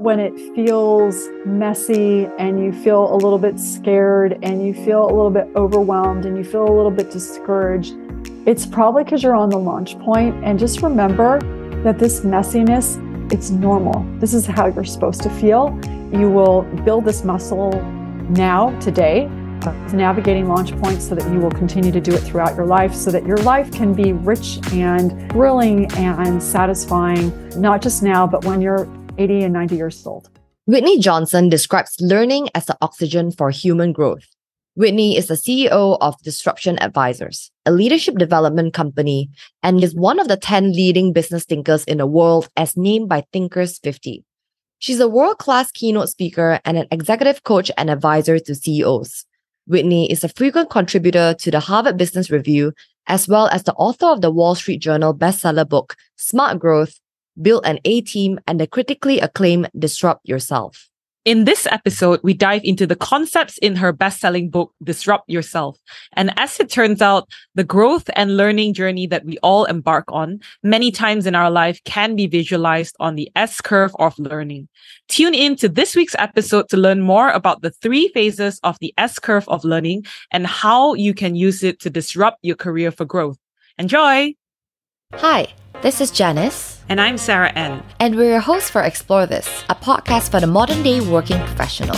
when it feels messy and you feel a little bit scared and you feel a little bit overwhelmed and you feel a little bit discouraged, it's probably because you're on the launch point. And just remember that this messiness, it's normal. This is how you're supposed to feel. You will build this muscle now, today, of navigating launch points so that you will continue to do it throughout your life so that your life can be rich and thrilling and satisfying, not just now, but when you're 80 and 90 years old. Whitney Johnson describes learning as the oxygen for human growth. Whitney is the CEO of Disruption Advisors, a leadership development company, and is one of the 10 leading business thinkers in the world as named by Thinkers 50. She's a world class keynote speaker and an executive coach and advisor to CEOs. Whitney is a frequent contributor to the Harvard Business Review, as well as the author of the Wall Street Journal bestseller book, Smart Growth build an A team, and the critically acclaimed Disrupt Yourself. In this episode, we dive into the concepts in her best selling book, Disrupt Yourself. And as it turns out, the growth and learning journey that we all embark on many times in our life can be visualized on the S curve of learning. Tune in to this week's episode to learn more about the three phases of the S curve of learning and how you can use it to disrupt your career for growth. Enjoy! Hi, this is Janice. And I'm Sarah Ann. And we're your hosts for Actsplore This, a podcast for the modern day working professional.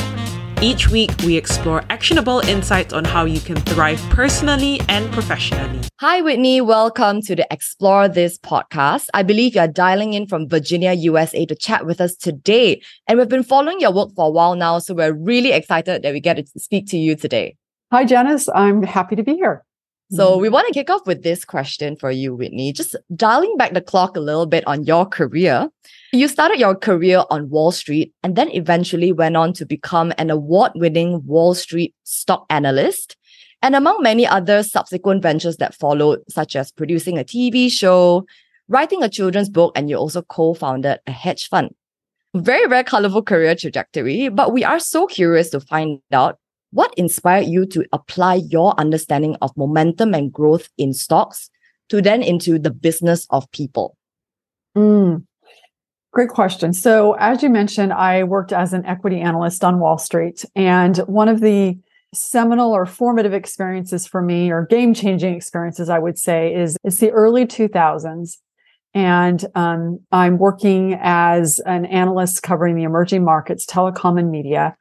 Each week, we explore actionable insights on how you can thrive personally and professionally. Hi, Whitney. Welcome to the Actsplore This podcast. I believe you're dialing in from Virginia, USA to chat with us today. And we've been following your work for a while now, so we're really excited that we get to speak to you today. Hi, Janice. I'm happy to be here. So mm-hmm. we want to kick off with this question for you, Whitney. Just dialing back the clock a little bit on your career. You started your career on Wall Street and then eventually went on to become an award-winning Wall Street stock analyst. And among many other subsequent ventures that followed, such as producing a TV show, writing a children's book, and you also co-founded a hedge fund. Very, very colorful career trajectory, but we are so curious to find out what inspired you to apply your understanding of momentum and growth in stocks to then into the business of people? Mm, great question. So, as you mentioned, I worked as an equity analyst on Wall Street. And one of the seminal or formative experiences for me, or game changing experiences, I would say, is, it's the early 2000s. And um, I'm working as an analyst covering the emerging markets, telecom and media.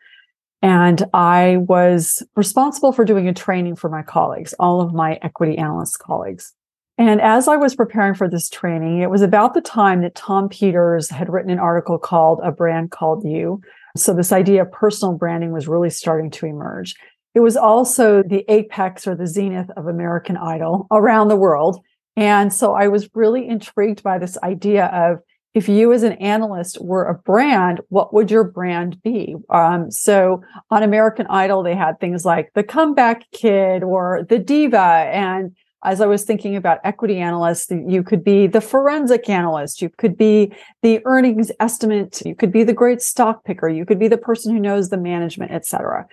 And I was responsible for doing a training for my colleagues, all of my equity analyst colleagues. And as I was preparing for this training, it was about the time that Tom Peters had written an article called A Brand Called You. So this idea of personal branding was really starting to emerge. It was also the apex or the zenith of American Idol around the world. And so I was really intrigued by this idea of if you as an analyst were a brand, what would your brand be? Um, so on American Idol, they had things like the comeback kid or the diva. And as I was thinking about equity analysts, you could be the forensic analyst. You could be the earnings estimate. You could be the great stock picker. You could be the person who knows the management, et cetera.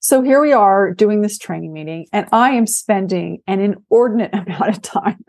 So here we are doing this training meeting and I am spending an inordinate amount of time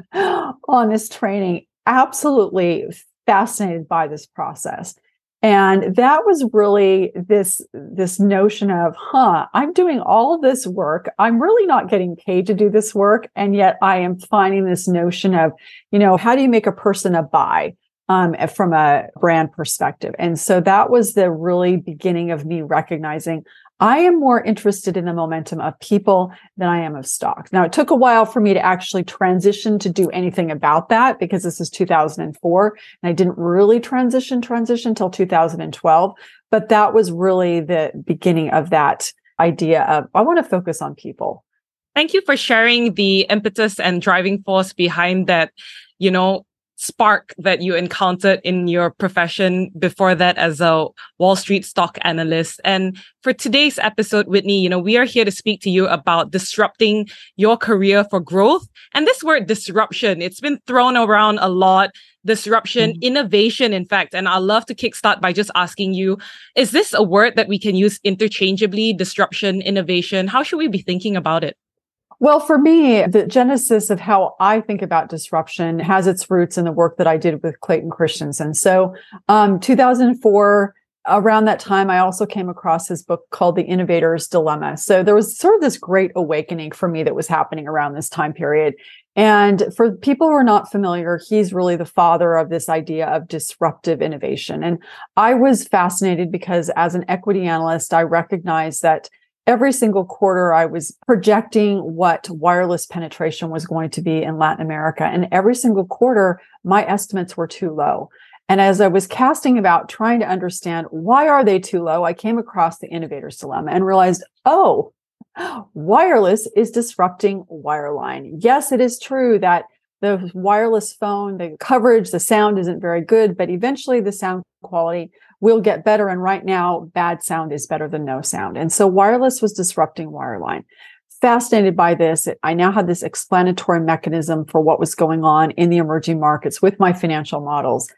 on this training, absolutely fascinated by this process. And that was really this, this notion of, huh, I'm doing all this work. I'm really not getting paid to do this work. And yet I am finding this notion of, you know, how do you make a person a buy? Um, from a brand perspective. And so that was the really beginning of me recognizing I am more interested in the momentum of people than I am of stocks. Now, it took a while for me to actually transition to do anything about that because this is 2004 and I didn't really transition transition until 2012. But that was really the beginning of that idea of I want to focus on people. Thank you for sharing the impetus and driving force behind that, you know, spark that you encountered in your profession before that as a Wall Street stock analyst. And for today's episode, Whitney, you know, we are here to speak to you about disrupting your career for growth. And this word disruption, it's been thrown around a lot. Disruption, mm-hmm. innovation, in fact. And I'd love to kickstart by just asking you, is this a word that we can use interchangeably? Disruption, innovation? How should we be thinking about it? Well, for me, the genesis of how I think about disruption has its roots in the work that I did with Clayton Christensen. So, um, 2004, around that time, I also came across his book called The Innovator's Dilemma. So there was sort of this great awakening for me that was happening around this time period. And for people who are not familiar, he's really the father of this idea of disruptive innovation. And I was fascinated because as an equity analyst, I recognized that every single quarter I was projecting what wireless penetration was going to be in Latin America. And every single quarter, my estimates were too low. And as I was casting about trying to understand why are they too low, I came across the innovator's dilemma and realized, oh, wireless is disrupting wireline. Yes, it is true that the wireless phone, the coverage, the sound isn't very good, but eventually the sound quality will get better. And right now, bad sound is better than no sound. And so wireless was disrupting wireline. Fascinated by this, I now had this explanatory mechanism for what was going on in the emerging markets with my financial models.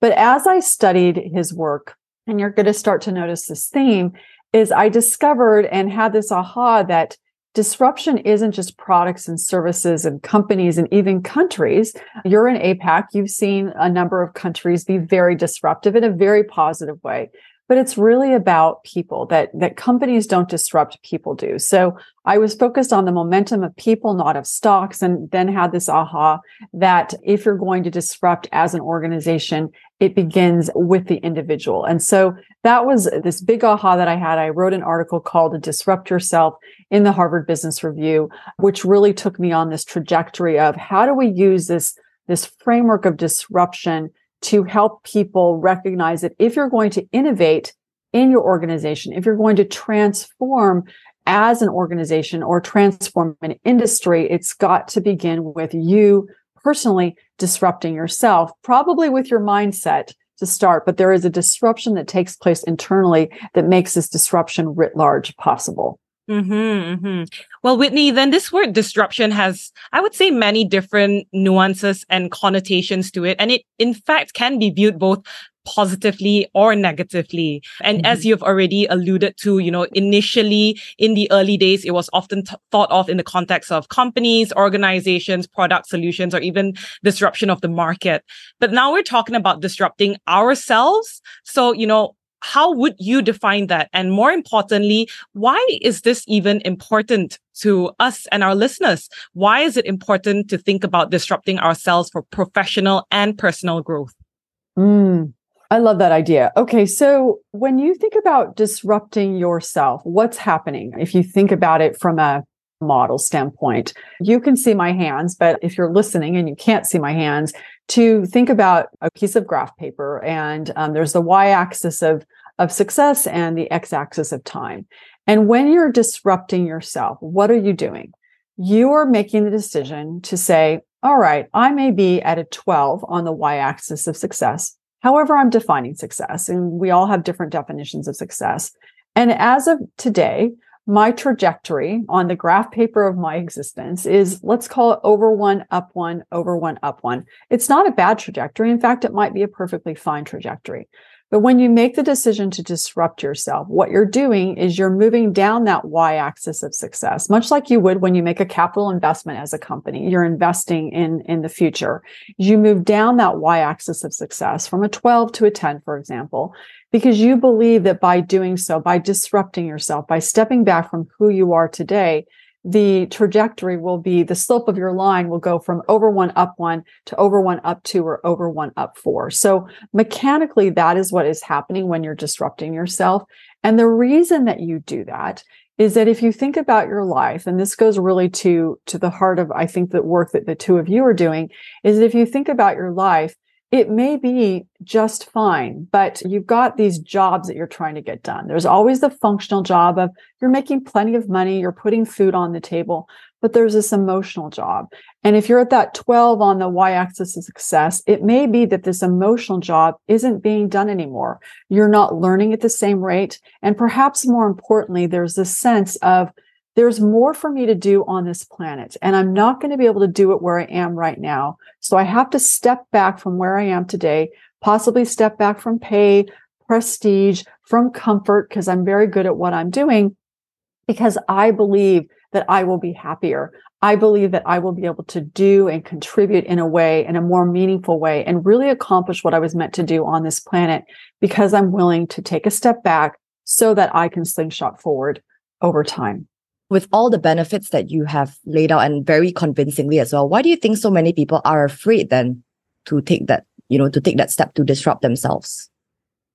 But as I studied his work, and you're going to start to notice this theme, is I discovered and had this aha that disruption isn't just products and services and companies and even countries. You're in APAC. You've seen a number of countries be very disruptive in a very positive way but it's really about people that that companies don't disrupt people do. So i was focused on the momentum of people not of stocks and then had this aha that if you're going to disrupt as an organization it begins with the individual. And so that was this big aha that i had. I wrote an article called disrupt yourself in the harvard business review which really took me on this trajectory of how do we use this this framework of disruption to help people recognize that if you're going to innovate in your organization, if you're going to transform as an organization or transform an industry, it's got to begin with you personally disrupting yourself, probably with your mindset to start, but there is a disruption that takes place internally that makes this disruption writ large possible. Mm-hmm, mm-hmm. Well, Whitney, then this word disruption has, I would say, many different nuances and connotations to it. And it, in fact, can be viewed both positively or negatively. And mm-hmm. as you've already alluded to, you know, initially in the early days, it was often t- thought of in the context of companies, organizations, product solutions, or even disruption of the market. But now we're talking about disrupting ourselves. So, you know, how would you define that? And more importantly, why is this even important to us and our listeners? Why is it important to think about disrupting ourselves for professional and personal growth? Mm, I love that idea. Okay, so when you think about disrupting yourself, what's happening? If you think about it from a model standpoint, you can see my hands, but if you're listening and you can't see my hands, to think about a piece of graph paper and um, there's the y-axis of of success and the x-axis of time. And when you're disrupting yourself what are you doing? You are making the decision to say all right i may be at a 12 on the y-axis of success however i'm defining success and we all have different definitions of success. And as of today my trajectory on the graph paper of my existence is let's call it over one, up one, over one, up one. It's not a bad trajectory. In fact, it might be a perfectly fine trajectory. But when you make the decision to disrupt yourself, what you're doing is you're moving down that y axis of success, much like you would when you make a capital investment as a company. You're investing in, in the future. You move down that y axis of success from a 12 to a 10, for example, because you believe that by doing so, by disrupting yourself, by stepping back from who you are today, the trajectory will be the slope of your line will go from over one up one to over one up two or over one up four. So mechanically, that is what is happening when you're disrupting yourself. And the reason that you do that is that if you think about your life, and this goes really to, to the heart of, I think, the work that the two of you are doing, is if you think about your life, it may be just fine, but you've got these jobs that you're trying to get done. There's always the functional job of you're making plenty of money, you're putting food on the table, but there's this emotional job. And if you're at that 12 on the y axis of success, it may be that this emotional job isn't being done anymore. You're not learning at the same rate. And perhaps more importantly, there's this sense of there's more for me to do on this planet and I'm not going to be able to do it where I am right now. So I have to step back from where I am today, possibly step back from pay, prestige, from comfort, because I'm very good at what I'm doing because I believe that I will be happier. I believe that I will be able to do and contribute in a way, in a more meaningful way, and really accomplish what I was meant to do on this planet because I'm willing to take a step back so that I can slingshot forward over time. With all the benefits that you have laid out and very convincingly as well, why do you think so many people are afraid then to take that, you know, to take that step to disrupt themselves?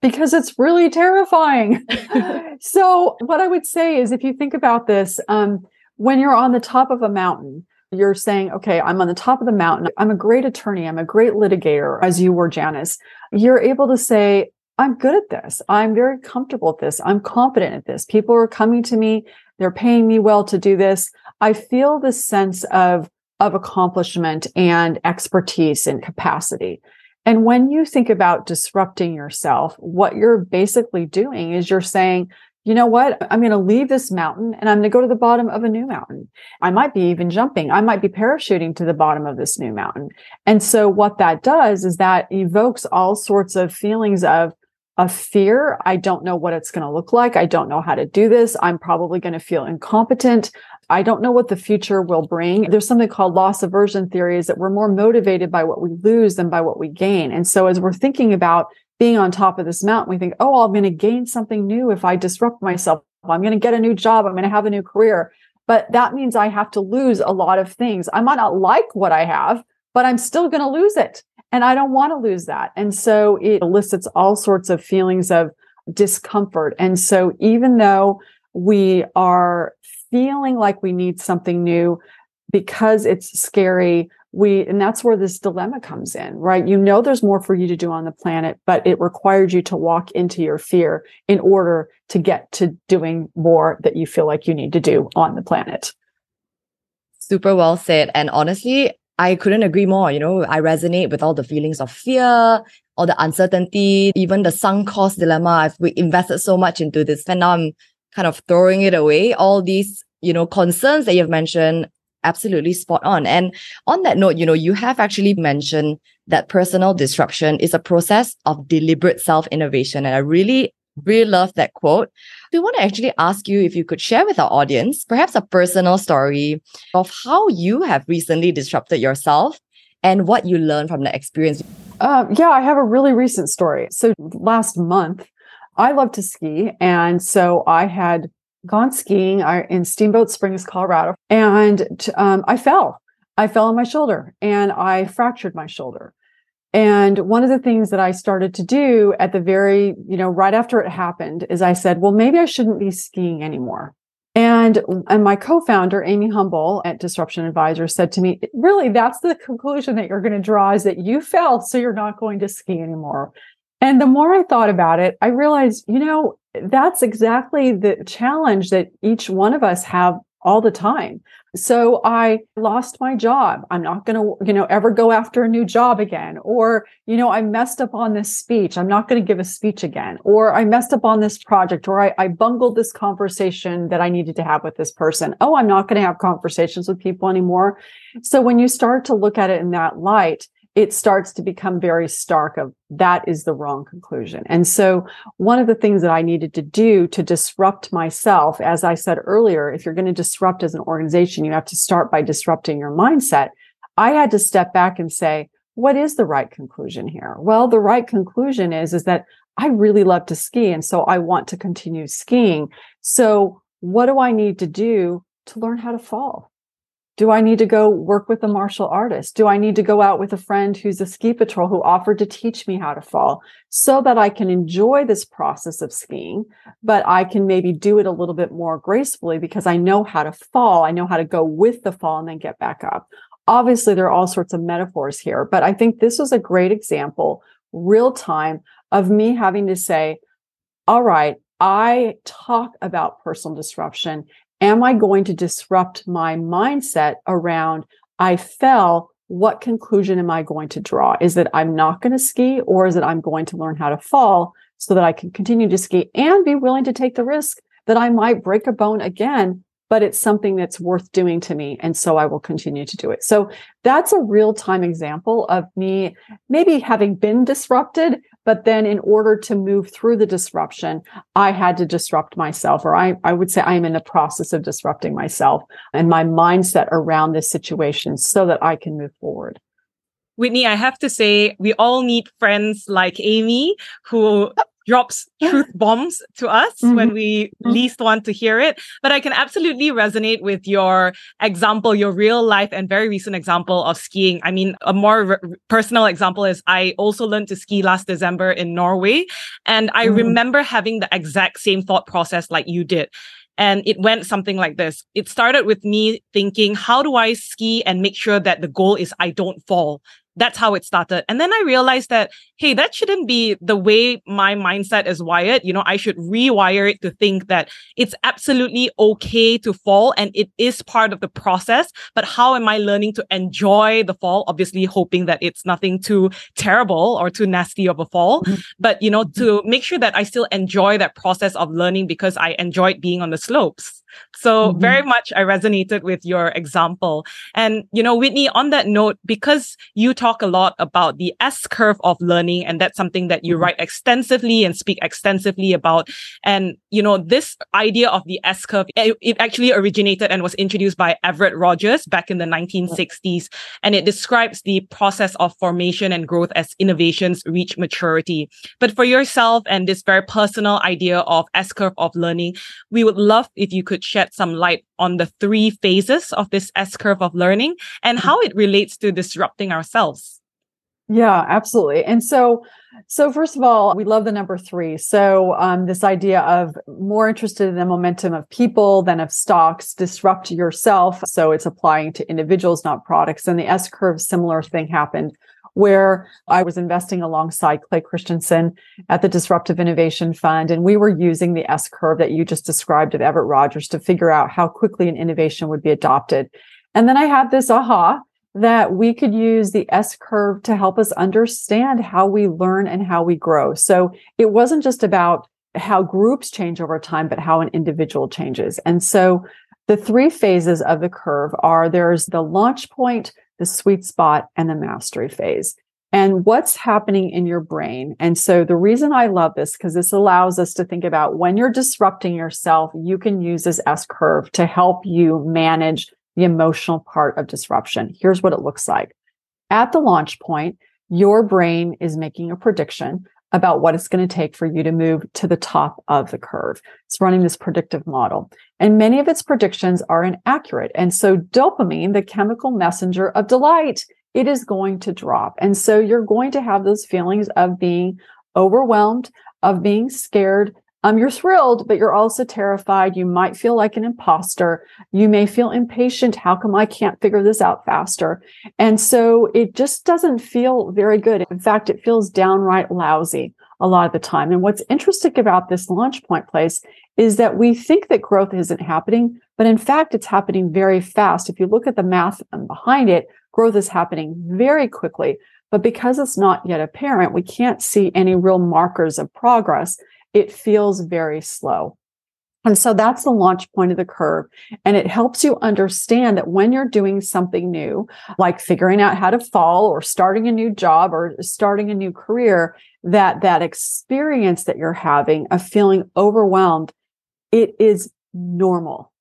Because it's really terrifying. so, what I would say is if you think about this, um, when you're on the top of a mountain, you're saying, okay, I'm on the top of the mountain. I'm a great attorney. I'm a great litigator, as you were, Janice. You're able to say, I'm good at this. I'm very comfortable at this. I'm confident at this. People are coming to me. They're paying me well to do this. I feel this sense of, of accomplishment and expertise and capacity. And when you think about disrupting yourself, what you're basically doing is you're saying, you know what? I'm going to leave this mountain and I'm going to go to the bottom of a new mountain. I might be even jumping. I might be parachuting to the bottom of this new mountain. And so what that does is that evokes all sorts of feelings of, of fear. I don't know what it's going to look like. I don't know how to do this. I'm probably going to feel incompetent. I don't know what the future will bring. There's something called loss aversion theories that we're more motivated by what we lose than by what we gain. And so as we're thinking about being on top of this mountain, we think, oh, I'm going to gain something new if I disrupt myself. I'm going to get a new job. I'm going to have a new career. But that means I have to lose a lot of things. I might not like what I have, but I'm still going to lose it. And I don't want to lose that. And so it elicits all sorts of feelings of discomfort. And so even though we are feeling like we need something new because it's scary, we and that's where this dilemma comes in right you know there's more for you to do on the planet but it required you to walk into your fear in order to get to doing more that you feel like you need to do on the planet super well said and honestly i couldn't agree more you know i resonate with all the feelings of fear all the uncertainty even the sunk cost dilemma i've we invested so much into this and now i'm kind of throwing it away all these you know concerns that you've mentioned absolutely spot on. And on that note, you know, you have actually mentioned that personal disruption is a process of deliberate self innovation. And I really, really love that quote. We want to actually ask you if you could share with our audience perhaps a personal story of how you have recently disrupted yourself and what you learned from the experience. Uh, yeah, I have a really recent story. So last month, I love to ski. And so I had gone skiing in Steamboat Springs, Colorado, and um, I fell. I fell on my shoulder and I fractured my shoulder. And one of the things that I started to do at the very, you know, right after it happened is I said, well, maybe I shouldn't be skiing anymore. And, and my co-founder, Amy Humble at Disruption Advisor said to me, really, that's the conclusion that you're going to draw is that you fell. So you're not going to ski anymore. And the more I thought about it, I realized, you know, that's exactly the challenge that each one of us have all the time. So I lost my job. I'm not going to, you know, ever go after a new job again. Or, you know, I messed up on this speech. I'm not going to give a speech again. Or I messed up on this project or I, I bungled this conversation that I needed to have with this person. Oh, I'm not going to have conversations with people anymore. So when you start to look at it in that light, it starts to become very stark of that is the wrong conclusion. And so one of the things that I needed to do to disrupt myself, as I said earlier, if you're going to disrupt as an organization, you have to start by disrupting your mindset. I had to step back and say, what is the right conclusion here? Well, the right conclusion is, is that I really love to ski. And so I want to continue skiing. So what do I need to do to learn how to fall? Do I need to go work with a martial artist? Do I need to go out with a friend who's a ski patrol who offered to teach me how to fall so that I can enjoy this process of skiing, but I can maybe do it a little bit more gracefully because I know how to fall. I know how to go with the fall and then get back up. Obviously, there are all sorts of metaphors here, but I think this was a great example, real time, of me having to say, all right, I talk about personal disruption Am I going to disrupt my mindset around I fell? What conclusion am I going to draw? Is that I'm not going to ski or is it I'm going to learn how to fall so that I can continue to ski and be willing to take the risk that I might break a bone again, but it's something that's worth doing to me. And so I will continue to do it. So that's a real time example of me maybe having been disrupted, But then in order to move through the disruption, I had to disrupt myself, or I, I would say I'm in the process of disrupting myself and my mindset around this situation so that I can move forward. Whitney, I have to say, we all need friends like Amy who drops truth bombs to us mm-hmm. when we mm-hmm. least want to hear it. But I can absolutely resonate with your example, your real life and very recent example of skiing. I mean, a more personal example is I also learned to ski last December in Norway. And I mm-hmm. remember having the exact same thought process like you did. And it went something like this. It started with me thinking, how do I ski and make sure that the goal is I don't fall? That's how it started. And then I realized that, hey, that shouldn't be the way my mindset is wired. You know, I should rewire it to think that it's absolutely okay to fall and it is part of the process. But how am I learning to enjoy the fall? Obviously, hoping that it's nothing too terrible or too nasty of a fall. Mm-hmm. But, you know, to make sure that I still enjoy that process of learning because I enjoyed being on the slopes. So mm-hmm. very much I resonated with your example. And, you know, Whitney, on that note, because you talk a lot about the S curve of learning, and that's something that you mm-hmm. write extensively and speak extensively about. And, you know, this idea of the S curve, it, it actually originated and was introduced by Everett Rogers back in the 1960s. And it describes the process of formation and growth as innovations reach maturity. But for yourself and this very personal idea of S curve of learning, we would love if you could shed some light on the three phases of this S curve of learning and how it relates to disrupting ourselves. Yeah, absolutely. And so, so first of all, we love the number three. So, um, this idea of more interested in the momentum of people than of stocks, disrupt yourself. So it's applying to individuals, not products. And the S curve, similar thing happened where I was investing alongside Clay Christensen at the Disruptive Innovation Fund. And we were using the S curve that you just described of Everett Rogers to figure out how quickly an innovation would be adopted. And then I had this aha that we could use the S curve to help us understand how we learn and how we grow. So it wasn't just about how groups change over time, but how an individual changes. And so the three phases of the curve are there's the launch point, the sweet spot, and the mastery phase. And what's happening in your brain. And so the reason I love this, because this allows us to think about when you're disrupting yourself, you can use this S curve to help you manage the emotional part of disruption. Here's what it looks like. At the launch point, your brain is making a prediction about what it's going to take for you to move to the top of the curve. It's running this predictive model. And many of its predictions are inaccurate. And so dopamine, the chemical messenger of delight, it is going to drop. And so you're going to have those feelings of being overwhelmed, of being scared, um, you're thrilled, but you're also terrified. You might feel like an imposter. You may feel impatient. How come I can't figure this out faster? And so it just doesn't feel very good. In fact, it feels downright lousy a lot of the time. And what's interesting about this launch point place is that we think that growth isn't happening, but in fact, it's happening very fast. If you look at the math behind it, growth is happening very quickly. But because it's not yet apparent, we can't see any real markers of progress it feels very slow. And so that's the launch point of the curve. And it helps you understand that when you're doing something new, like figuring out how to fall or starting a new job or starting a new career, that that experience that you're having of feeling overwhelmed, it is normal.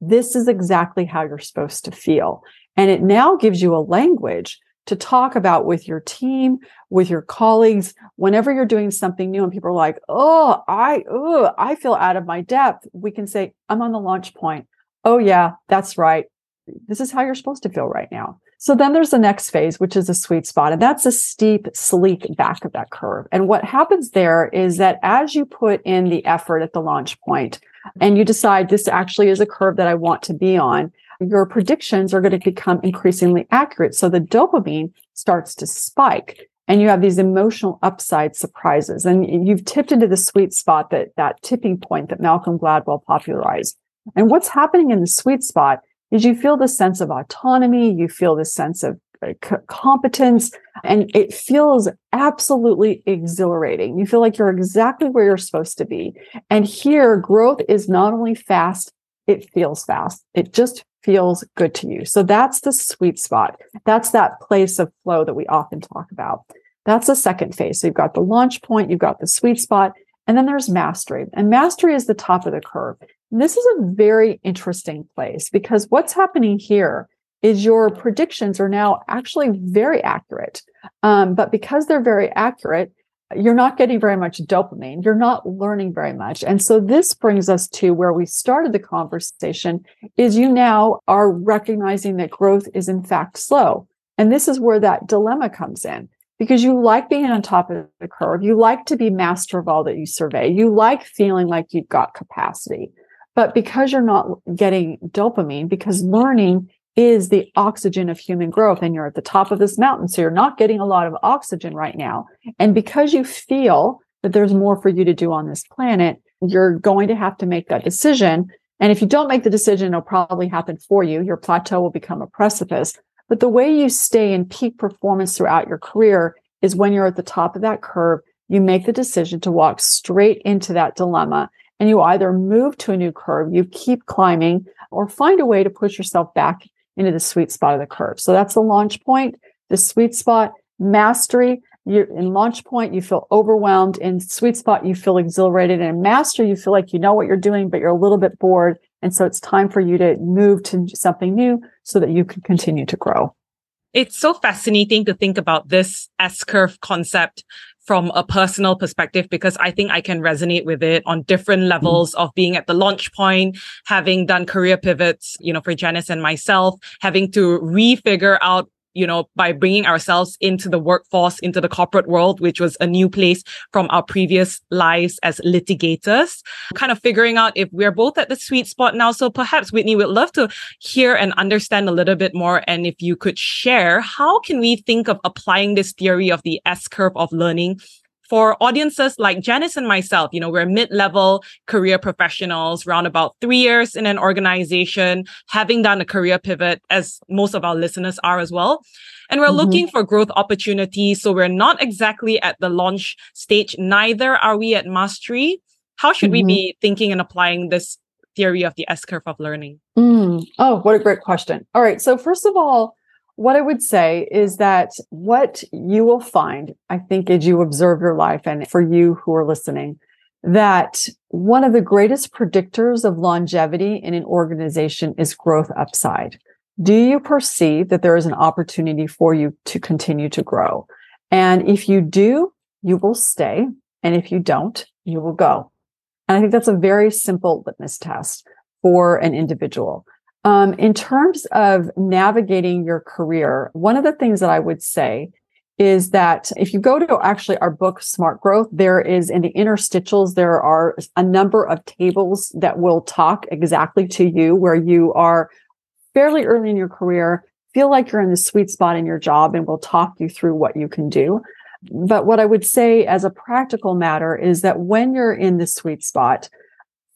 This is exactly how you're supposed to feel. And it now gives you a language to talk about with your team, with your colleagues, whenever you're doing something new and people are like, oh, I, oh, I feel out of my depth. We can say, I'm on the launch point. Oh, yeah, that's right. This is how you're supposed to feel right now. So then there's the next phase, which is a sweet spot. And that's a steep, sleek back of that curve. And what happens there is that as you put in the effort at the launch point and you decide this actually is a curve that I want to be on, your predictions are going to become increasingly accurate. So the dopamine starts to spike and you have these emotional upside surprises. And you've tipped into the sweet spot that that tipping point that Malcolm Gladwell popularized. And what's happening in the sweet spot is you feel this sense of autonomy. You feel this sense of uh, competence and it feels absolutely exhilarating. You feel like you're exactly where you're supposed to be. And here growth is not only fast, it feels fast. It just feels good to you. So that's the sweet spot. That's that place of flow that we often talk about. That's the second phase. So you've got the launch point, you've got the sweet spot, and then there's mastery. And mastery is the top of the curve. And this is a very interesting place because what's happening here is your predictions are now actually very accurate. Um, but because they're very accurate, you're not getting very much dopamine. You're not learning very much. And so this brings us to where we started the conversation is you now are recognizing that growth is in fact slow. And this is where that dilemma comes in because you like being on top of the curve. You like to be master of all that you survey. You like feeling like you've got capacity. But because you're not getting dopamine, because learning is the oxygen of human growth and you're at the top of this mountain. So you're not getting a lot of oxygen right now. And because you feel that there's more for you to do on this planet, you're going to have to make that decision. And if you don't make the decision, it'll probably happen for you. Your plateau will become a precipice. But the way you stay in peak performance throughout your career is when you're at the top of that curve, you make the decision to walk straight into that dilemma and you either move to a new curve, you keep climbing, or find a way to push yourself back into the sweet spot of the curve. So that's the launch point, the sweet spot, mastery. You're in launch point, you feel overwhelmed. In sweet spot, you feel exhilarated. And in master, you feel like you know what you're doing, but you're a little bit bored and so it's time for you to move to something new so that you can continue to grow. It's so fascinating to think about this S curve concept from a personal perspective because I think I can resonate with it on different levels mm. of being at the launch point, having done career pivots, you know, for Janice and myself, having to refigure out you know, by bringing ourselves into the workforce, into the corporate world, which was a new place from our previous lives as litigators, kind of figuring out if we're both at the sweet spot now. So perhaps Whitney would love to hear and understand a little bit more. And if you could share, how can we think of applying this theory of the S curve of learning for audiences like Janice and myself, you know, we're mid-level career professionals, around about three years in an organization, having done a career pivot, as most of our listeners are as well. And we're mm-hmm. looking for growth opportunities. So we're not exactly at the launch stage, neither are we at mastery. How should mm-hmm. we be thinking and applying this theory of the S curve of learning? Mm. Oh, what a great question. All right. So first of all, what I would say is that what you will find, I think, as you observe your life, and for you who are listening, that one of the greatest predictors of longevity in an organization is growth upside. Do you perceive that there is an opportunity for you to continue to grow? And if you do, you will stay. And if you don't, you will go. And I think that's a very simple litmus test for an individual. Um, in terms of navigating your career, one of the things that I would say is that if you go to actually our book, Smart Growth, there is in the interstitials, there are a number of tables that will talk exactly to you where you are fairly early in your career, feel like you're in the sweet spot in your job, and we'll talk you through what you can do. But what I would say as a practical matter is that when you're in the sweet spot,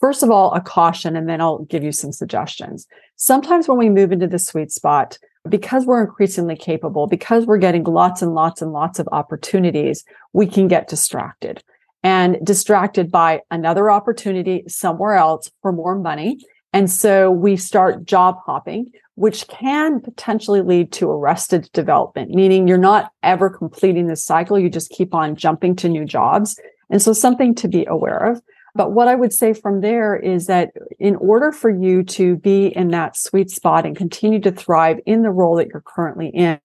First of all, a caution, and then I'll give you some suggestions. Sometimes when we move into the sweet spot, because we're increasingly capable, because we're getting lots and lots and lots of opportunities, we can get distracted and distracted by another opportunity somewhere else for more money. And so we start job hopping, which can potentially lead to arrested development, meaning you're not ever completing this cycle. You just keep on jumping to new jobs. And so something to be aware of. But what I would say from there is that in order for you to be in that sweet spot and continue to thrive in the role that you're currently in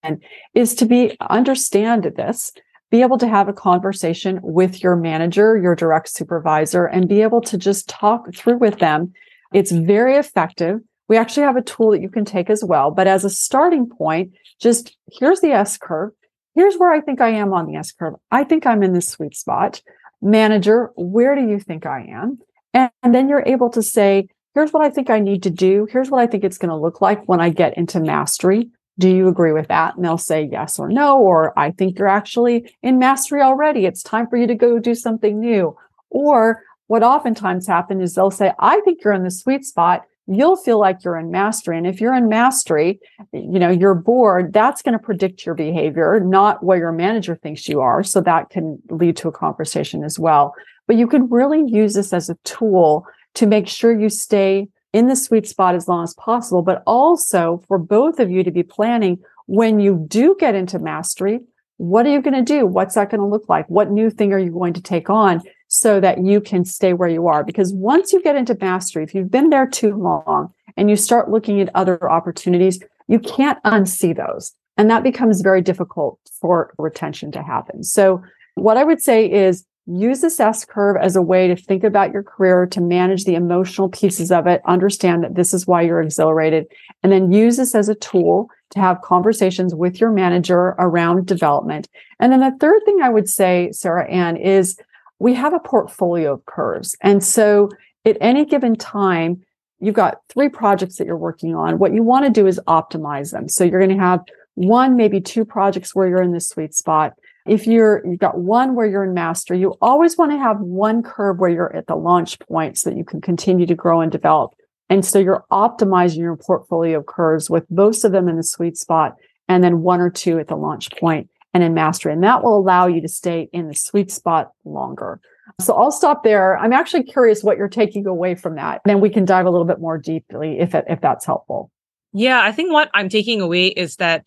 is to be understand this, be able to have a conversation with your manager, your direct supervisor, and be able to just talk through with them. It's very effective. We actually have a tool that you can take as well. But as a starting point, just here's the S curve. Here's where I think I am on the S curve. I think I'm in this sweet spot manager, where do you think I am? And, and then you're able to say, here's what I think I need to do. Here's what I think it's going to look like when I get into mastery. Do you agree with that? And they'll say yes or no, or I think you're actually in mastery already. It's time for you to go do something new. Or what oftentimes happens is they'll say, I think you're in the sweet spot you'll feel like you're in mastery. And if you're in mastery, you know, you're bored, that's going to predict your behavior, not where your manager thinks you are. So that can lead to a conversation as well. But you can really use this as a tool to make sure you stay in the sweet spot as long as possible, but also for both of you to be planning when you do get into mastery, what are you going to do? What's that going to look like? What new thing are you going to take on so that you can stay where you are? Because once you get into mastery, if you've been there too long and you start looking at other opportunities, you can't unsee those. And that becomes very difficult for retention to happen. So what I would say is use this S curve as a way to think about your career, to manage the emotional pieces of it, understand that this is why you're exhilarated, and then use this as a tool to have conversations with your manager around development. And then the third thing I would say, Sarah Ann, is we have a portfolio of curves. And so at any given time, you've got three projects that you're working on. What you want to do is optimize them. So you're going to have one, maybe two projects where you're in the sweet spot. If you're, you've got one where you're in master, you always want to have one curve where you're at the launch point so that you can continue to grow and develop. And so you're optimizing your portfolio of curves with most of them in the sweet spot and then one or two at the launch point and in mastery. And that will allow you to stay in the sweet spot longer. So I'll stop there. I'm actually curious what you're taking away from that. And Then we can dive a little bit more deeply if it, if that's helpful. Yeah, I think what I'm taking away is that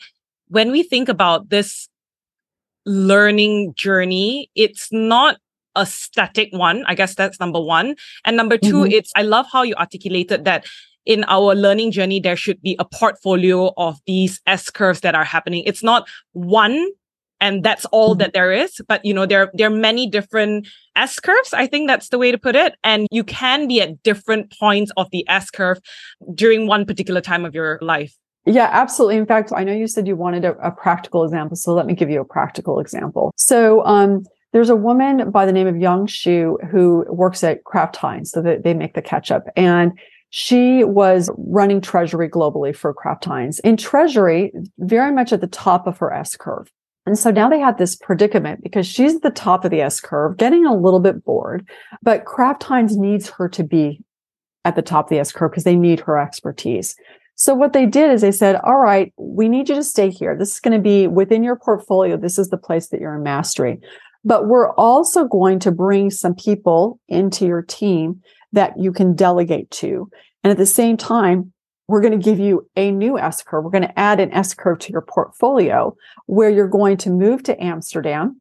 when we think about this learning journey, it's not a static one. I guess that's number one. And number 2 mm-hmm. it's, I love how you articulated that in our learning journey, there should be a portfolio of these S curves that are happening. It's not one and that's all mm-hmm. that there is but you know there there are many different s curves i think that's the way to put it and you can be at different points of the s curve during one particular time of your life yeah, absolutely. In fact, I know you said you wanted a, a practical example, so let me give you a practical example. So, um, there's a woman by the name of Yang Xu who works at Kraft Heinz, so that they make the ketchup, and she was running treasury globally for Kraft Heinz. In treasury, very much at the top of her S curve. And so now they had this predicament because she's at the top of the S curve, getting a little bit bored, but Kraft Heinz needs her to be at the top of the S curve because they need her expertise. So what they did is they said, all right, we need you to stay here. This is going to be within your portfolio. This is the place that you're in mastery. But we're also going to bring some people into your team that you can delegate to. And at the same time, we're going to give you a new S curve. We're going to add an S curve to your portfolio where you're going to move to Amsterdam.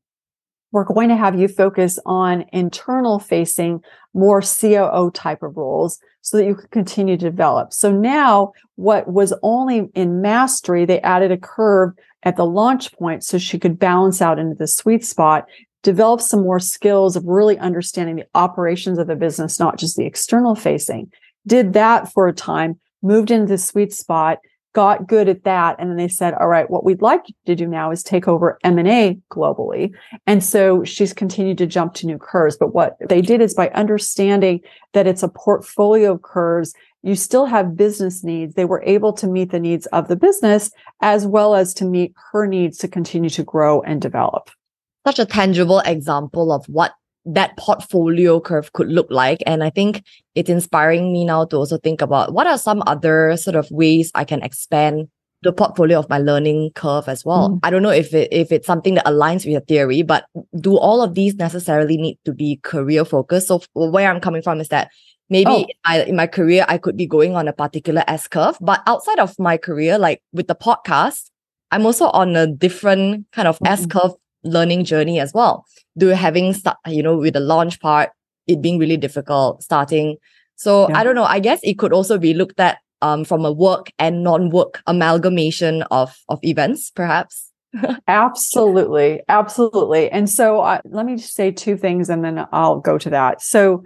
We're going to have you focus on internal facing, more COO type of roles so that you can continue to develop. So now what was only in mastery, they added a curve at the launch point so she could balance out into the sweet spot, develop some more skills of really understanding the operations of the business, not just the external facing. Did that for a time moved into the sweet spot, got good at that. And then they said, all right, what we'd like to do now is take over M&A globally. And so she's continued to jump to new curves. But what they did is by understanding that it's a portfolio of curves, you still have business needs. They were able to meet the needs of the business as well as to meet her needs to continue to grow and develop. Such a tangible example of what that portfolio curve could look like. And I think it's inspiring me now to also think about what are some other sort of ways I can expand the portfolio of my learning curve as well. Mm. I don't know if it, if it's something that aligns with your theory, but do all of these necessarily need to be career focused? So where I'm coming from is that maybe oh. I, in my career I could be going on a particular S curve, but outside of my career, like with the podcast, I'm also on a different kind of mm. S curve learning journey as well. Do having start, you know, with the launch part, it being really difficult starting. So yeah. I don't know. I guess it could also be looked at um, from a work and non-work amalgamation of of events, perhaps. absolutely, absolutely. And so uh, let me just say two things, and then I'll go to that. So.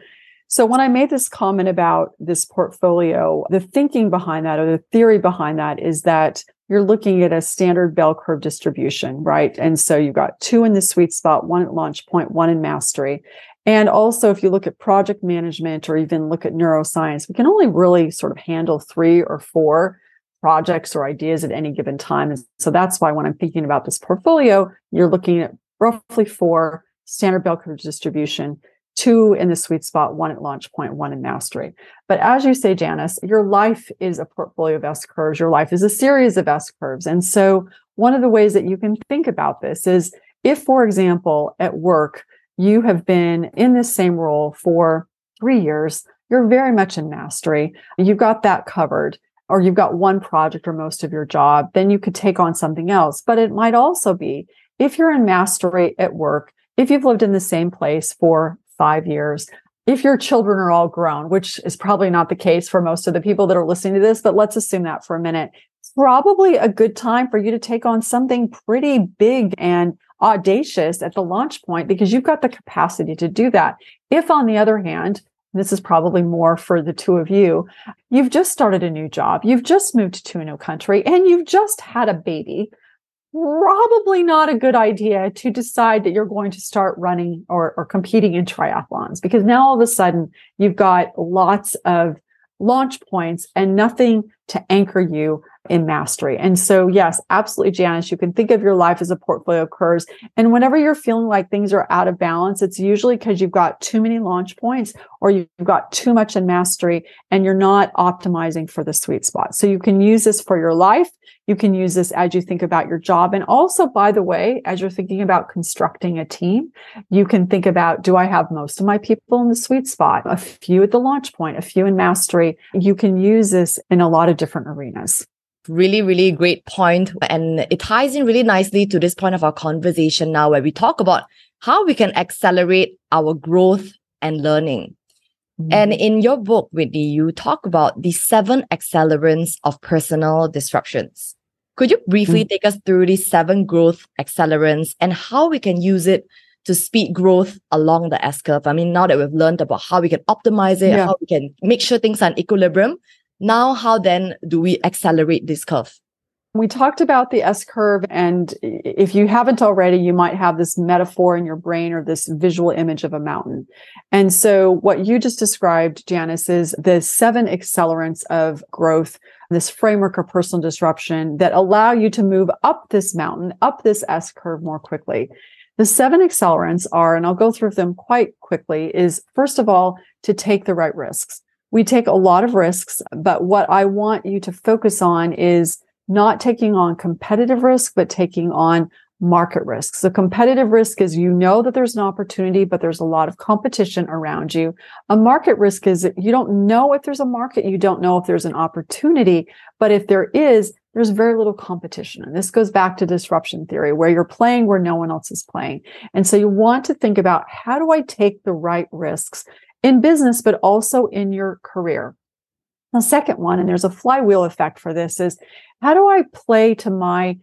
So when I made this comment about this portfolio, the thinking behind that or the theory behind that is that you're looking at a standard bell curve distribution, right? And so you've got two in the sweet spot, one at launch point, one in mastery. And also, if you look at project management or even look at neuroscience, we can only really sort of handle three or four projects or ideas at any given time. And so that's why when I'm thinking about this portfolio, you're looking at roughly four standard bell curve distribution two in the sweet spot, one at launch point, one in mastery. But as you say, Janice, your life is a portfolio of S curves. Your life is a series of S curves. And so one of the ways that you can think about this is if, for example, at work, you have been in this same role for three years, you're very much in mastery. You've got that covered or you've got one project or most of your job, then you could take on something else. But it might also be if you're in mastery at work, if you've lived in the same place for five years, if your children are all grown, which is probably not the case for most of the people that are listening to this, but let's assume that for a minute, probably a good time for you to take on something pretty big and audacious at the launch point because you've got the capacity to do that. If, on the other hand, this is probably more for the two of you, you've just started a new job, you've just moved to a new country, and you've just had a baby probably not a good idea to decide that you're going to start running or, or competing in triathlons because now all of a sudden you've got lots of launch points and nothing to anchor you in mastery. And so, yes, absolutely, Janice, you can think of your life as a portfolio of curves. And whenever you're feeling like things are out of balance, it's usually because you've got too many launch points or you've got too much in mastery and you're not optimizing for the sweet spot. So you can use this for your life. You can use this as you think about your job. And also, by the way, as you're thinking about constructing a team, you can think about, do I have most of my people in the sweet spot? A few at the launch point, a few in mastery. You can use this in a lot of different arenas really, really great point. And it ties in really nicely to this point of our conversation now, where we talk about how we can accelerate our growth and learning. Mm-hmm. And in your book, Whitney, you talk about the seven accelerants of personal disruptions. Could you briefly mm-hmm. take us through these seven growth accelerants and how we can use it to speed growth along the S curve? I mean, now that we've learned about how we can optimize it, yeah. how we can make sure things are in equilibrium, now, how then do we accelerate this curve? We talked about the S curve, and if you haven't already, you might have this metaphor in your brain or this visual image of a mountain. And so, what you just described, Janice, is the seven accelerants of growth, this framework of personal disruption that allow you to move up this mountain, up this S curve more quickly. The seven accelerants are, and I'll go through them quite quickly, is first of all, to take the right risks we take a lot of risks, but what I want you to focus on is not taking on competitive risk, but taking on market risks. The competitive risk is you know that there's an opportunity, but there's a lot of competition around you. A market risk is you don't know if there's a market, you don't know if there's an opportunity, but if there is, there's very little competition. And this goes back to disruption theory, where you're playing where no one else is playing. And so you want to think about how do I take the right risks in business, but also in your career. The second one, and there's a flywheel effect for this, is how do I play to my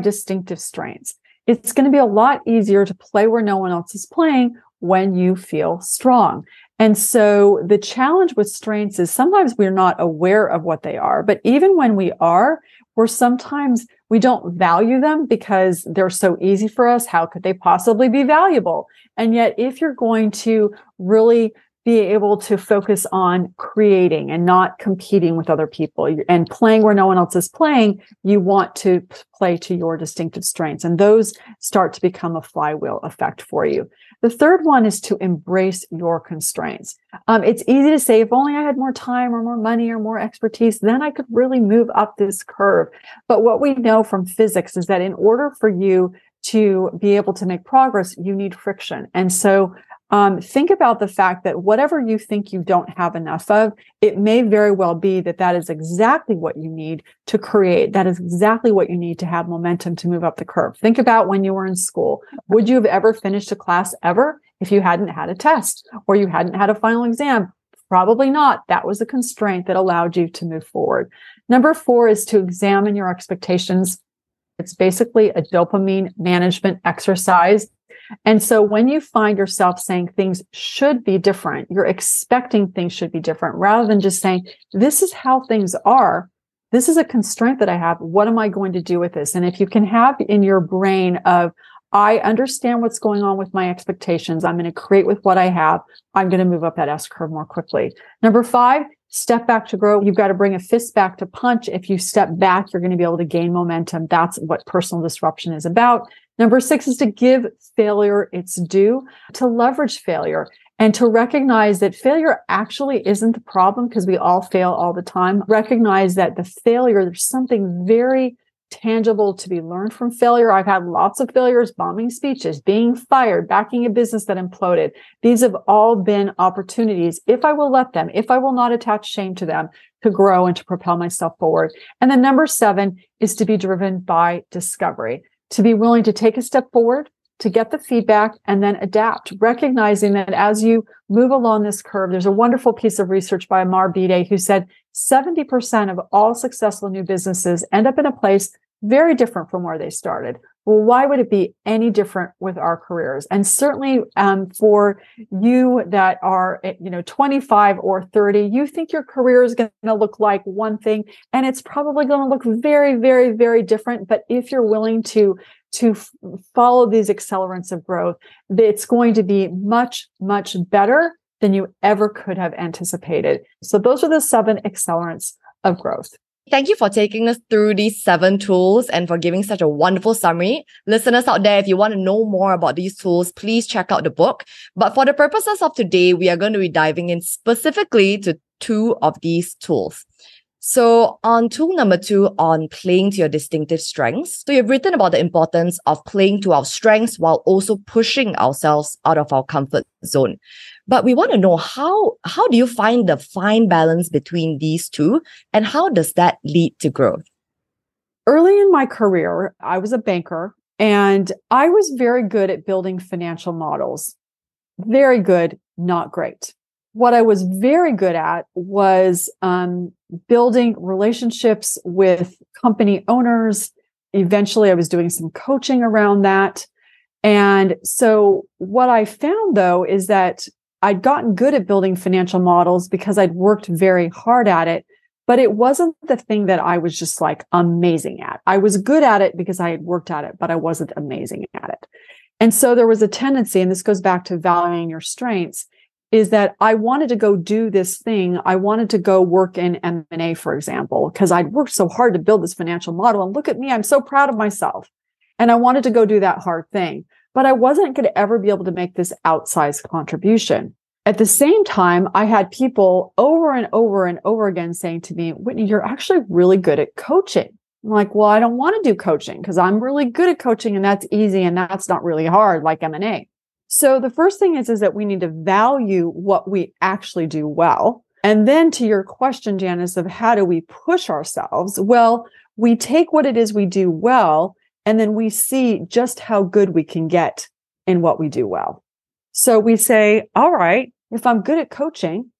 distinctive strengths? It's going to be a lot easier to play where no one else is playing when you feel strong. And so the challenge with strengths is sometimes we're not aware of what they are, but even when we are, we're sometimes we don't value them because they're so easy for us. How could they possibly be valuable? And yet, if you're going to really be able to focus on creating and not competing with other people and playing where no one else is playing, you want to play to your distinctive strengths. And those start to become a flywheel effect for you. The third one is to embrace your constraints. Um, it's easy to say, if only I had more time or more money or more expertise, then I could really move up this curve. But what we know from physics is that in order for you to be able to make progress, you need friction. And so um, think about the fact that whatever you think you don't have enough of, it may very well be that that is exactly what you need to create. That is exactly what you need to have momentum to move up the curve. Think about when you were in school. Would you have ever finished a class ever if you hadn't had a test or you hadn't had a final exam? Probably not. That was a constraint that allowed you to move forward. Number four is to examine your expectations. It's basically a dopamine management exercise and so when you find yourself saying things should be different, you're expecting things should be different rather than just saying, this is how things are. This is a constraint that I have. What am I going to do with this? And if you can have in your brain of, I understand what's going on with my expectations. I'm going to create with what I have. I'm going to move up that S curve more quickly. Number five, step back to grow. You've got to bring a fist back to punch. If you step back, you're going to be able to gain momentum. That's what personal disruption is about. Number six is to give failure its due, to leverage failure and to recognize that failure actually isn't the problem because we all fail all the time. Recognize that the failure, there's something very tangible to be learned from failure. I've had lots of failures, bombing speeches, being fired, backing a business that imploded. These have all been opportunities, if I will let them, if I will not attach shame to them, to grow and to propel myself forward. And then number seven is to be driven by discovery to be willing to take a step forward, to get the feedback and then adapt, recognizing that as you move along this curve, there's a wonderful piece of research by Amar Bhide who said 70% of all successful new businesses end up in a place very different from where they started. Well, why would it be any different with our careers? And certainly um, for you that are, eh, you know, 25 or 30, you think your career is going to look like one thing, and it's probably going to look very, very, very different. But if you're willing to to f- follow these accelerants of growth, it's going to be much, much better than you ever could have anticipated. So those are the seven accelerants of growth. Thank you for taking us through these seven tools and for giving such a wonderful summary. Listeners out there, if you want to know more about these tools, please check out the book. But for the purposes of today, we are going to be diving in specifically to two of these tools. So, on tool number two, on playing to your distinctive strengths. So, you've written about the importance of playing to our strengths while also pushing ourselves out of our comfort zone. But we want to know how, how do you find the fine balance between these two and how does that lead to growth? Early in my career, I was a banker and I was very good at building financial models. Very good, not great what I was very good at was um, building relationships with company owners. Eventually, I was doing some coaching around that. And so, what I found though is that I'd gotten good at building financial models because I'd worked very hard at it, but it wasn't the thing that I was just like amazing at. I was good at it because I had worked at it, but I wasn't amazing at it. And so there was a tendency, and this goes back to valuing your strengths is that I wanted to go do this thing. I wanted to go work in M&A, for example, because I'd worked so hard to build this financial model. And look at me, I'm so proud of myself. And I wanted to go do that hard thing, but I wasn't going to ever be able to make this outsized contribution. At the same time, I had people over and over and over again saying to me, Whitney, you're actually really good at coaching. I'm like, well, I don't want to do coaching because I'm really good at coaching and that's easy and that's not really hard like M&A. So the first thing is, is that we need to value what we actually do well. And then to your question, Janice, of how do we push ourselves? Well, we take what it is we do well, and then we see just how good we can get in what we do well. So we say, all right, if I'm good at coaching,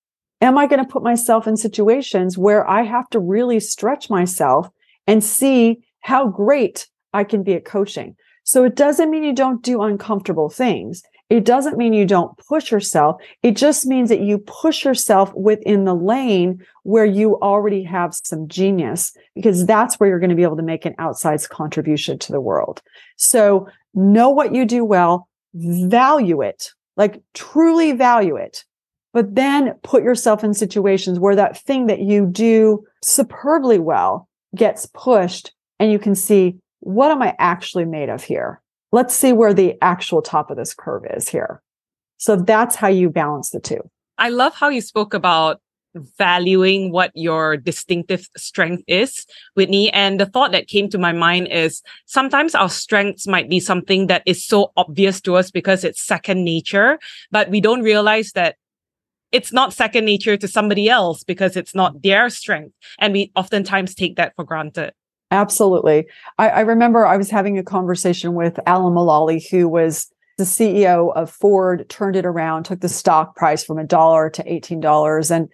am I going to put myself in situations where I have to really stretch myself and see how great I can be at coaching? So it doesn't mean you don't do uncomfortable things. It doesn't mean you don't push yourself. It just means that you push yourself within the lane where you already have some genius, because that's where you're going to be able to make an outsized contribution to the world. So know what you do well, value it, like truly value it, but then put yourself in situations where that thing that you do superbly well gets pushed and you can see what am I actually made of here? Let's see where the actual top of this curve is here. So that's how you balance the two. I love how you spoke about valuing what your distinctive strength is, Whitney. And the thought that came to my mind is sometimes our strengths might be something that is so obvious to us because it's second nature, but we don't realize that it's not second nature to somebody else because it's not their strength. And we oftentimes take that for granted. Absolutely. I, I, remember I was having a conversation with Alan Mulally, who was the CEO of Ford, turned it around, took the stock price from a dollar to $18 and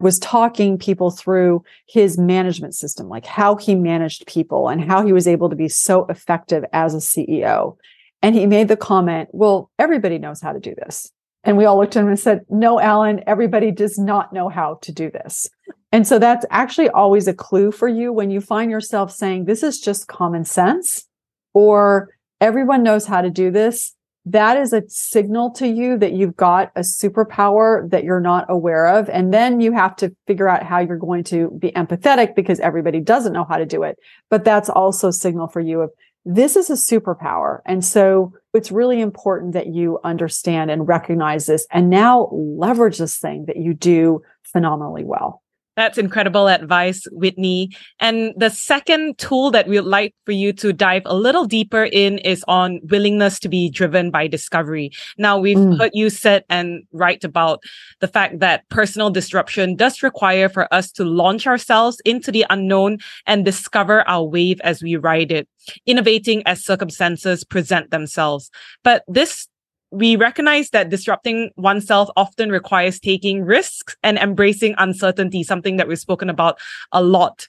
was talking people through his management system, like how he managed people and how he was able to be so effective as a CEO. And he made the comment, well, everybody knows how to do this. And we all looked at him and said, no, Alan, everybody does not know how to do this. And so that's actually always a clue for you when you find yourself saying, this is just common sense or everyone knows how to do this. That is a signal to you that you've got a superpower that you're not aware of. And then you have to figure out how you're going to be empathetic because everybody doesn't know how to do it. But that's also a signal for you of this is a superpower. And so it's really important that you understand and recognize this and now leverage this thing that you do phenomenally well. That's incredible advice, Whitney. And the second tool that we'd like for you to dive a little deeper in is on willingness to be driven by discovery. Now, we've mm. heard you sit and write about the fact that personal disruption does require for us to launch ourselves into the unknown and discover our wave as we ride it, innovating as circumstances present themselves. But this we recognize that disrupting oneself often requires taking risks and embracing uncertainty, something that we've spoken about a lot.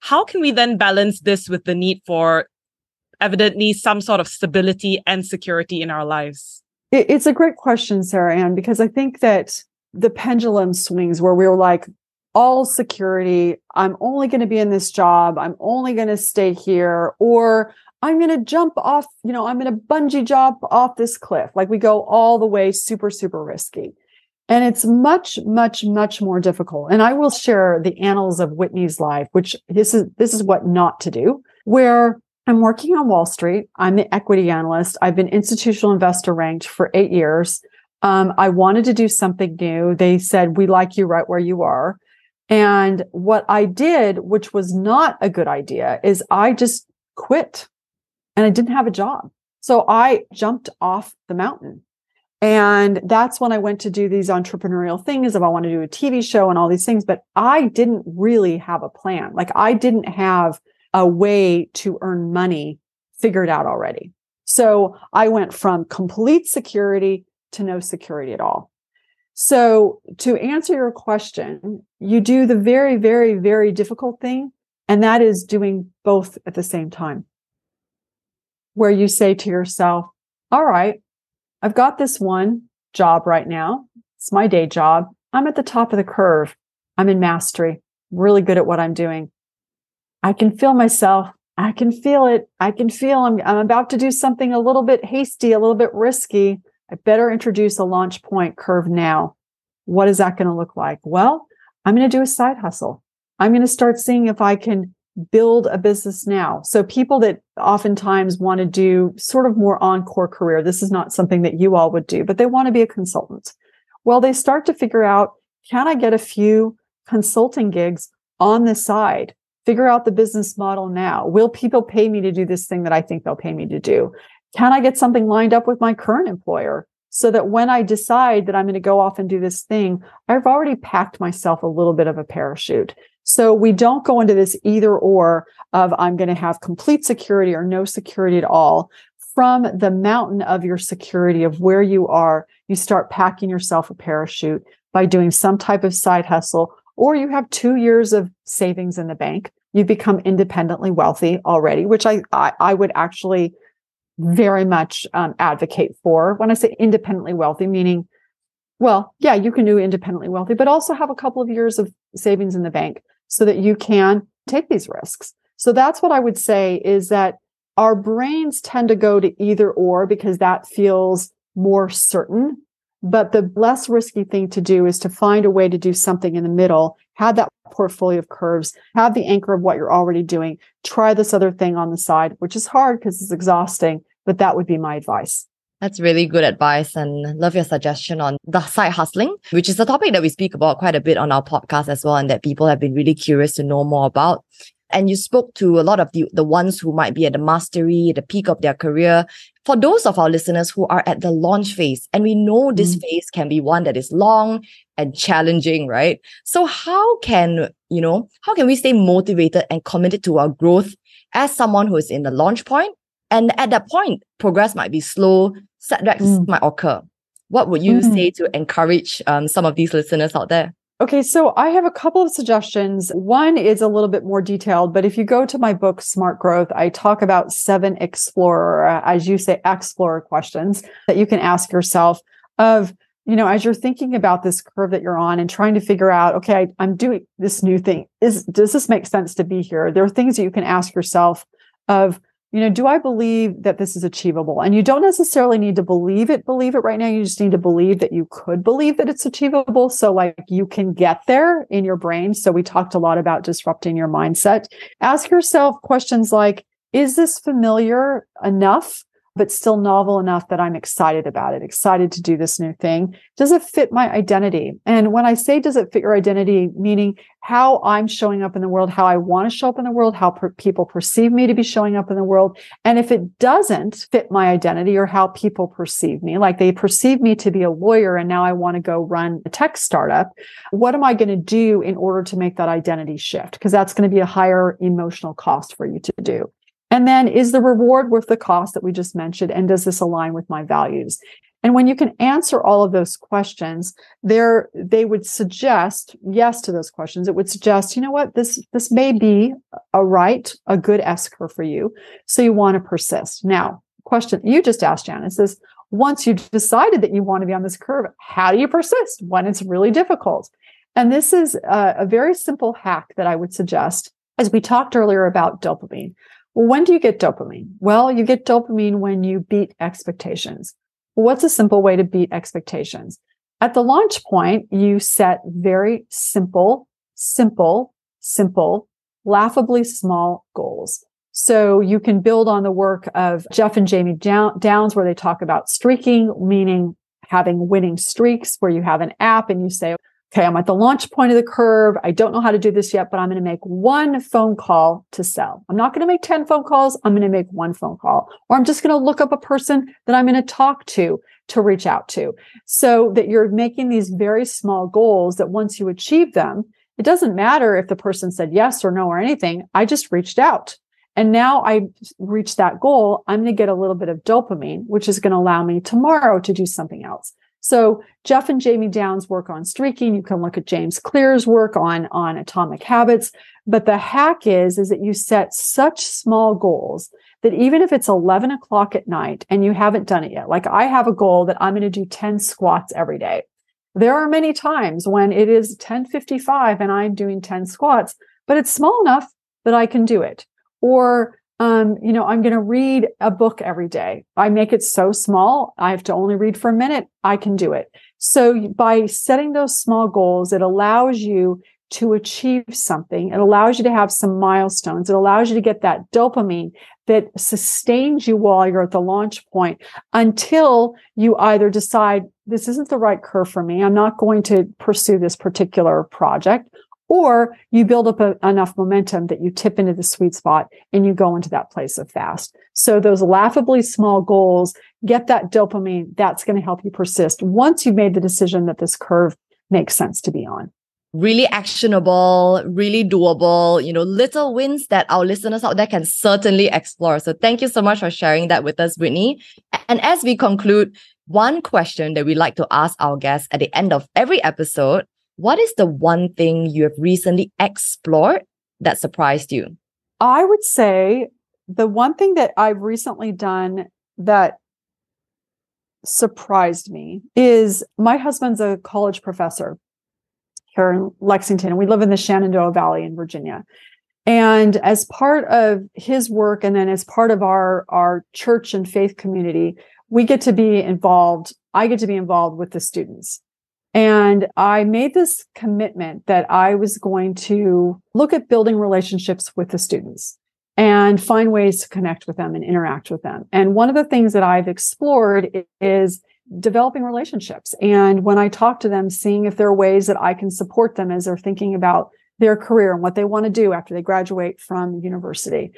How can we then balance this with the need for evidently some sort of stability and security in our lives? It's a great question, Sarah Ann, because I think that the pendulum swings where we're like, all security, I'm only going to be in this job, I'm only going to stay here, or I'm going to jump off, you know, I'm going to bungee jump off this cliff. Like we go all the way super, super risky. And it's much, much, much more difficult. And I will share the annals of Whitney's life, which this is, this is what not to do, where I'm working on Wall Street. I'm the equity analyst. I've been institutional investor ranked for eight years. Um, I wanted to do something new. They said, we like you right where you are. And what I did, which was not a good idea, is I just quit and I didn't have a job. So I jumped off the mountain. And that's when I went to do these entrepreneurial things if I want to do a TV show and all these things. But I didn't really have a plan. Like I didn't have a way to earn money figured out already. So I went from complete security to no security at all. So to answer your question, you do the very, very, very difficult thing. And that is doing both at the same time where you say to yourself, all right, I've got this one job right now. It's my day job. I'm at the top of the curve. I'm in mastery, really good at what I'm doing. I can feel myself. I can feel it. I can feel I'm, I'm about to do something a little bit hasty, a little bit risky. I better introduce a launch point curve now. What is that going to look like? Well, I'm going to do a side hustle. I'm going to start seeing if I can build a business now. So people that oftentimes want to do sort of more encore career, this is not something that you all would do, but they want to be a consultant. Well, they start to figure out, can I get a few consulting gigs on the side? Figure out the business model now. Will people pay me to do this thing that I think they'll pay me to do? Can I get something lined up with my current employer? so that when I decide that I'm going to go off and do this thing, I've already packed myself a little bit of a parachute. So we don't go into this either or of I'm going to have complete security or no security at all. From the mountain of your security of where you are, you start packing yourself a parachute by doing some type of side hustle, or you have two years of savings in the bank. You become independently wealthy already, which I, I, I would actually very much um, advocate for. When I say independently wealthy, meaning, well, yeah, you can do independently wealthy, but also have a couple of years of savings in the bank so that you can take these risks. So that's what I would say is that our brains tend to go to either or because that feels more certain. But the less risky thing to do is to find a way to do something in the middle, have that portfolio of curves, have the anchor of what you're already doing, try this other thing on the side, which is hard because it's exhausting, but that would be my advice. That's really good advice and love your suggestion on the side hustling, which is a topic that we speak about quite a bit on our podcast as well, and that people have been really curious to know more about. And you spoke to a lot of the, the ones who might be at the mastery, the peak of their career. For those of our listeners who are at the launch phase, and we know this mm. phase can be one that is long and challenging, right? So how can, you know, how can we stay motivated and committed to our growth as someone who is in the launch point and at that point, progress might be slow, setbacks mm. might occur. What would you mm. say to encourage um, some of these listeners out there? Okay, so I have a couple of suggestions. One is a little bit more detailed, but if you go to my book, Smart Growth, I talk about seven explorer, as you say, explorer questions that you can ask yourself of, you know, as you're thinking about this curve that you're on and trying to figure out, okay, I, am doing this new thing. Is, does this make sense to be here? There are things that you can ask yourself of, you know, do I believe that this is achievable? And you don't necessarily need to believe it, believe it right now. You just need to believe that you could believe that it's achievable. So like you can get there in your brain. So we talked a lot about disrupting your mindset. Ask yourself questions like, is this familiar enough but still novel enough that I'm excited about it, excited to do this new thing? Does it fit my identity? And when I say, does it fit your identity, meaning how I'm showing up in the world, how I want to show up in the world, how per- people perceive me to be showing up in the world. And if it doesn't fit my identity or how people perceive me, like they perceive me to be a lawyer and now I want to go run a tech startup, what am I going to do in order to make that identity shift? Because that's going to be a higher emotional cost for you to do. And then is the reward worth the cost that we just mentioned? And does this align with my values? And when you can answer all of those questions, there they would suggest yes to those questions. It would suggest, you know what, this this may be a right, a good S curve for you. So you want to persist. Now, question you just asked, Janice, is once you've decided that you want to be on this curve, how do you persist when it's really difficult? And this is a, a very simple hack that I would suggest. As we talked earlier about dopamine, well, when do you get dopamine? Well, you get dopamine when you beat expectations. what's a simple way to beat expectations? At the launch point, you set very simple, simple, simple, laughably small goals. So you can build on the work of Jeff and Jamie Downs, where they talk about streaking, meaning having winning streaks, where you have an app and you say, okay, I'm at the launch point of the curve. I don't know how to do this yet, but I'm going to make one phone call to sell. I'm not going to make 10 phone calls. I'm going to make one phone call, or I'm just going to look up a person that I'm going to talk to to reach out to so that you're making these very small goals that once you achieve them, it doesn't matter if the person said yes or no or anything. I just reached out. And now I reached that goal. I'm going to get a little bit of dopamine, which is going to allow me tomorrow to do something else. So Jeff and Jamie Downs work on streaking. You can look at James Clear's work on, on atomic habits. But the hack is, is that you set such small goals that even if it's 11 o'clock at night and you haven't done it yet, like I have a goal that I'm going to do 10 squats every day. There are many times when it is 1055 and I'm doing 10 squats, but it's small enough that I can do it. Or um, you know, I'm going to read a book every day. I make it so small. I have to only read for a minute. I can do it. So by setting those small goals, it allows you to achieve something. It allows you to have some milestones. It allows you to get that dopamine that sustains you while you're at the launch point until you either decide this isn't the right curve for me. I'm not going to pursue this particular project or you build up a, enough momentum that you tip into the sweet spot and you go into that place of fast. So those laughably small goals, get that dopamine. That's going to help you persist once you've made the decision that this curve makes sense to be on. Really actionable, really doable, you know, little wins that our listeners out there can certainly explore. So thank you so much for sharing that with us, Whitney. And as we conclude, one question that we like to ask our guests at the end of every episode what is the one thing you have recently explored that surprised you? I would say the one thing that I've recently done that surprised me is my husband's a college professor here in Lexington, and we live in the Shenandoah Valley in Virginia. And as part of his work, and then as part of our, our church and faith community, we get to be involved. I get to be involved with the students. And I made this commitment that I was going to look at building relationships with the students and find ways to connect with them and interact with them. And one of the things that I've explored is developing relationships. And when I talk to them, seeing if there are ways that I can support them as they're thinking about their career and what they want to do after they graduate from university.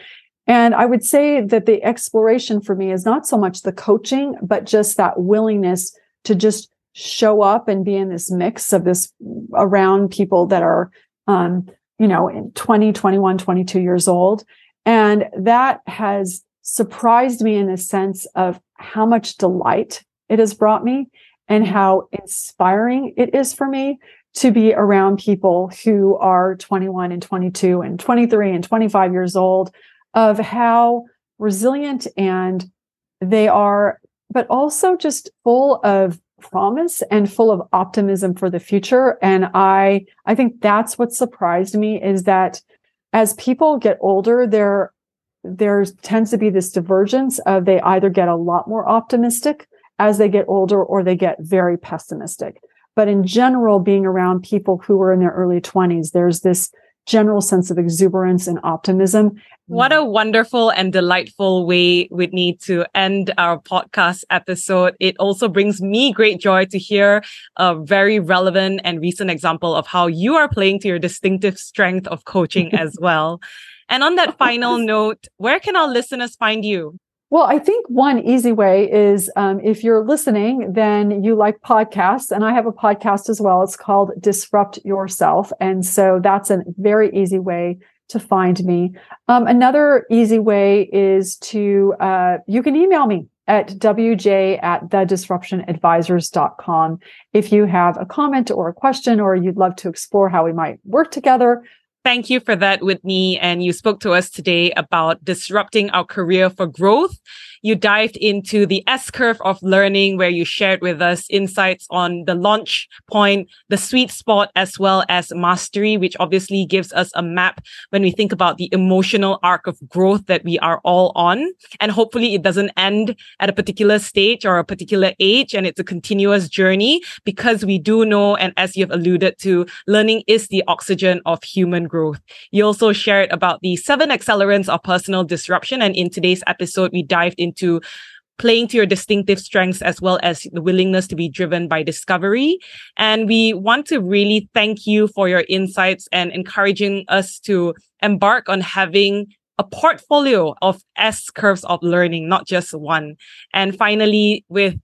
And I would say that the exploration for me is not so much the coaching, but just that willingness to just show up and be in this mix of this around people that are um, you know 20 21 22 years old. And that has surprised me in the sense of how much delight it has brought me and how inspiring it is for me to be around people who are 21 and 22 and 23 and 25 years old of how resilient and they are but also just full of promise and full of optimism for the future. And i i think that's what surprised me is that as people get older there there tends to be this divergence of they either get a lot more optimistic as they get older or they get very pessimistic. But in general being around people who are in their early 20s there's this general sense of exuberance and optimism. What a wonderful and delightful way, Whitney, to end our podcast episode. It also brings me great joy to hear a very relevant and recent example of how you are playing to your distinctive strength of coaching as well. And on that final note, where can our listeners find you? Well, I think one easy way is um, if you're listening, then you like podcasts, and I have a podcast as well. It's called Disrupt Yourself. And so that's a very easy way to find me. Um, another easy way is to, uh, you can email me at wj at thedisruptionadvisors.com if you have a comment or a question or you'd love to explore how we might work together Thank you for that, Whitney. And you spoke to us today about disrupting our career for growth you dived into the S curve of learning, where you shared with us insights on the launch point, the sweet spot, as well as mastery, which obviously gives us a map when we think about the emotional arc of growth that we are all on. And hopefully it doesn't end at a particular stage or a particular age. And it's a continuous journey because we do know, and as you've alluded to, learning is the oxygen of human growth. You also shared about the seven accelerants of personal disruption. And in today's episode, we dived into into playing to your distinctive strengths as well as the willingness to be driven by discovery. And we want to really thank you for your insights and encouraging us to embark on having a portfolio of S curves of learning, not just one. And finally, with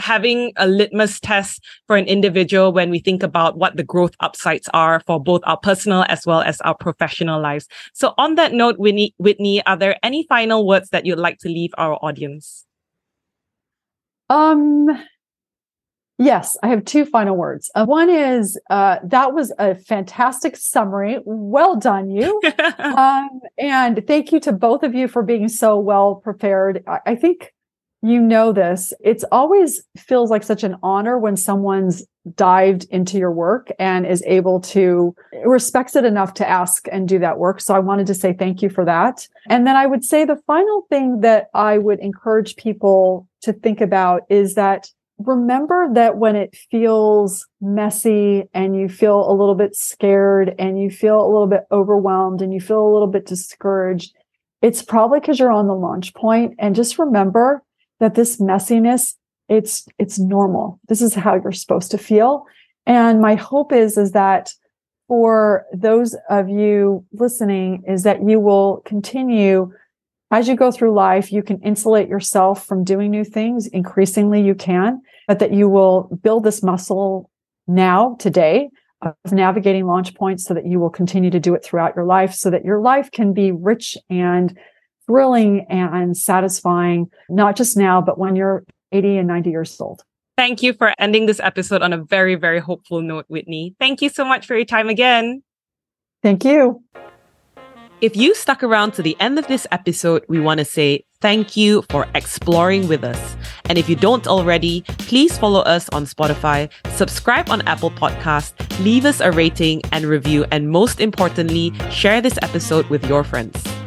having a litmus test for an individual when we think about what the growth upsides are for both our personal as well as our professional lives. So on that note, Whitney, Whitney, are there any final words that you'd like to leave our audience? Um, yes, I have two final words. Uh, one is uh, that was a fantastic summary. Well done, you. um, and thank you to both of you for being so well prepared. I, I think you know this it's always feels like such an honor when someone's dived into your work and is able to respects it enough to ask and do that work. So i wanted to say thank you for that. And then i would say the final thing that i would encourage people to think about is that remember that when it feels messy and you feel a little bit scared and you feel a little bit overwhelmed and you feel a little bit discouraged it's probably because you're on the launch point. And just remember that this messiness it's it's normal. This is how you're supposed to feel. And my hope is is that for those of you listening is that you will continue as you go through life you can insulate yourself from doing new things. Increasingly you can but that you will build this muscle now today of navigating launch points so that you will continue to do it throughout your life so that your life can be rich and thrilling and satisfying, not just now, but when you're 80 and 90 years old. Thank you for ending this episode on a very, very hopeful note, Whitney. Thank you so much for your time again. Thank you. If you stuck around to the end of this episode, we want to say thank you for exploring with us. And if you don't already, please follow us on Spotify, subscribe on Apple Podcast, leave us a rating and review, and most importantly, share this episode with your friends.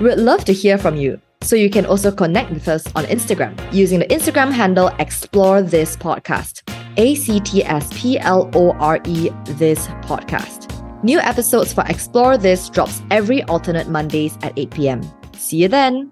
We'd love to hear from you. So you can also connect with us on Instagram using the Instagram handle Actsplore This Podcast. A C T S P L O R E This Podcast. New episodes for Actsplore This drops every alternate Mondays at 8 p.m. See you then.